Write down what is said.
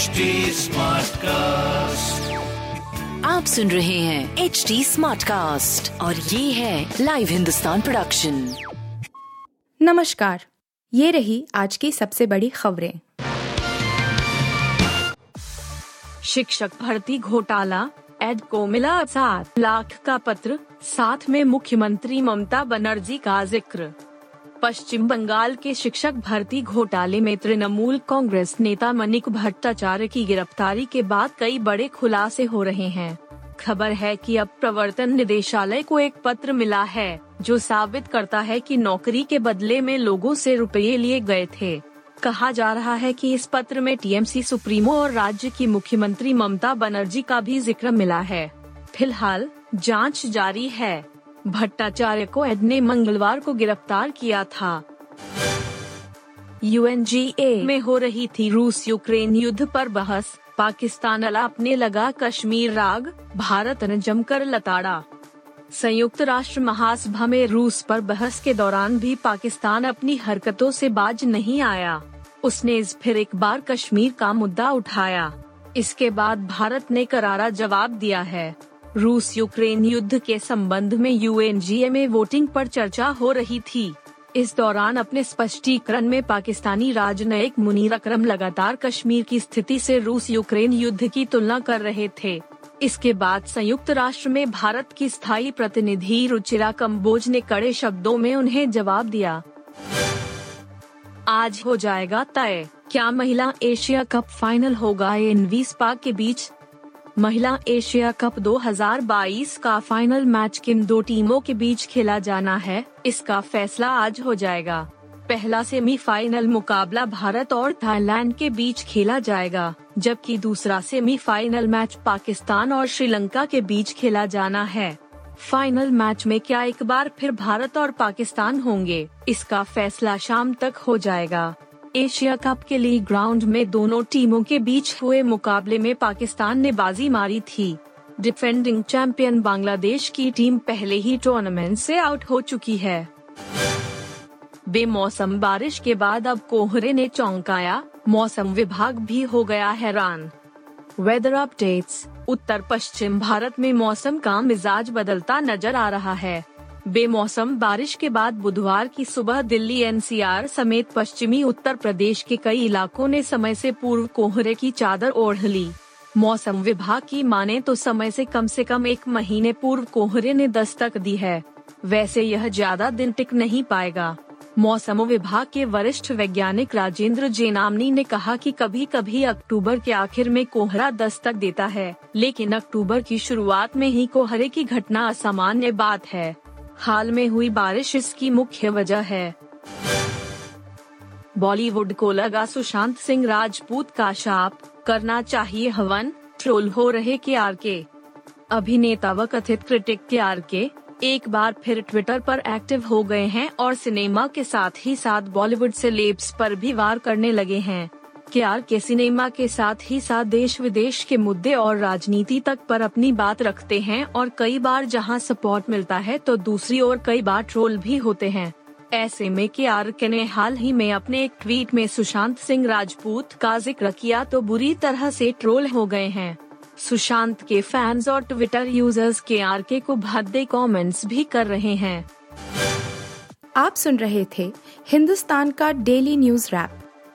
HD cast आप सुन रहे हैं एच डी स्मार्ट कास्ट और ये है लाइव हिंदुस्तान प्रोडक्शन नमस्कार ये रही आज की सबसे बड़ी खबरें। शिक्षक भर्ती घोटाला एड को मिला सात लाख का पत्र साथ में मुख्यमंत्री ममता बनर्जी का ज़िक्र। पश्चिम बंगाल के शिक्षक भर्ती घोटाले में तृणमूल कांग्रेस नेता मनिक भट्टाचार्य की गिरफ्तारी के बाद कई बड़े खुलासे हो रहे हैं। खबर है कि अब प्रवर्तन निदेशालय को एक पत्र मिला है, जो साबित करता है कि नौकरी के बदले में लोगों से रुपये लिए गए थे। कहा जा रहा है कि इस पत्र में टीएमसी सुप्रीमो और राज्य की मुख्यमंत्री ममता बनर्जी का भी ज़िक्र मिला है। फ़िलहाल, जाँच जारी है। भट्टाचार्य को एड ने मंगलवार को गिरफ़्तार किया था। यूएनजीए में हो रही थी रूस यूक्रेन युद्ध पर बहस। पाकिस्तान अलापने लगा कश्मीर राग, भारत ने जमकर लताड़ा। संयुक्त राष्ट्र महासभा में रूस पर बहस के दौरान भी पाकिस्तान अपनी हरकतों से बाज नहीं आया। उसने इस फिर एक बार कश्मीर का मुद्दा उठाया। इसके बाद भारत ने करारा जवाब दिया है। रूस यूक्रेन युद्ध के संबंध में यूएनजीए में वोटिंग पर चर्चा हो रही थी। इस दौरान अपने स्पष्टीकरण में पाकिस्तानी राजनयिक मुनीर अकरम लगातार कश्मीर की स्थिति से रूस यूक्रेन युद्ध की तुलना कर रहे थे। इसके बाद संयुक्त राष्ट्र में भारत की स्थायी प्रतिनिधि रुचिरा कम्बोज ने कड़े शब्दों में उन्हें जवाब दिया। आज हो जाएगा तय। क्या महिला एशिया कप फाइनल होगा? एनवी स्पाक के बीच महिला एशिया कप 2022 का फाइनल मैच किन दो टीमों के बीच खेला जाना है, इसका फैसला आज हो जाएगा। पहला सेमीफाइनल मुकाबला भारत और थाईलैंड के बीच खेला जाएगा, जबकि दूसरा सेमीफाइनल मैच पाकिस्तान और श्रीलंका के बीच खेला जाना है। फाइनल मैच में क्या एक बार फिर भारत और पाकिस्तान होंगे, इसका फैसला शाम तक हो जाएगा। एशिया कप के लिए ग्राउंड में दोनों टीमों के बीच हुए मुकाबले में पाकिस्तान ने बाजी मारी थी। डिफेंडिंग चैंपियन बांग्लादेश की टीम पहले ही टूर्नामेंट से आउट हो चुकी है। बेमौसम बारिश के बाद अब कोहरे ने चौंकाया, मौसम विभाग भी हो गया हैरान। वेदर अपडेट्स उत्तर पश्चिम भारत में मौसम का मिजाज बदलता नज़र आ रहा है। बेमौसम, बारिश के बाद बुधवार की सुबह दिल्ली एनसीआर समेत पश्चिमी उत्तर प्रदेश के कई इलाकों ने समय से पूर्व कोहरे की चादर ओढ़ ली। मौसम विभाग की माने तो समय से कम से कम एक महीने पूर्व कोहरे ने दस्तक दी है। वैसे यह ज़्यादा दिन टिक नहीं पाएगा। मौसम विभाग के वरिष्ठ वैज्ञानिक राजेंद्र जेनामनी ने कहा कि कभी कभी अक्टूबर के आखिर में कोहरा दस्तक देता है, लेकिन अक्टूबर की शुरुआत में ही कोहरे की घटना असामान्य बात है। हाल में हुई बारिश इसकी मुख्य वजह है। बॉलीवुड को लगा सुशांत सिंह राजपूत का शाप। करना चाहिए हवन, ट्रोल हो रहे के आर के। अभिनेता व कथित क्रिटिक के आर के। एक बार फिर ट्विटर पर एक्टिव हो गए हैं और सिनेमा के साथ ही साथ बॉलीवुड से लेब्स पर भी वार करने लगे हैं। के आर के सिनेमा के साथ ही साथ देश विदेश के मुद्दे और राजनीति तक पर अपनी बात रखते हैं और कई बार जहाँ सपोर्ट मिलता है तो दूसरी ओर कई बार ट्रोल भी होते हैं। ऐसे में के आर के ने हाल ही में अपने एक ट्वीट में सुशांत सिंह राजपूत का ज़िक्र किया तो बुरी तरह से ट्रोल हो गए हैं। सुशांत के फैंस और ट्विटर यूज़र्स के आर के को भद्दे कमेंट्स भी कर रहे हैं। आप सुन रहे थे हिंदुस्तान का डेली न्यूज़ रैप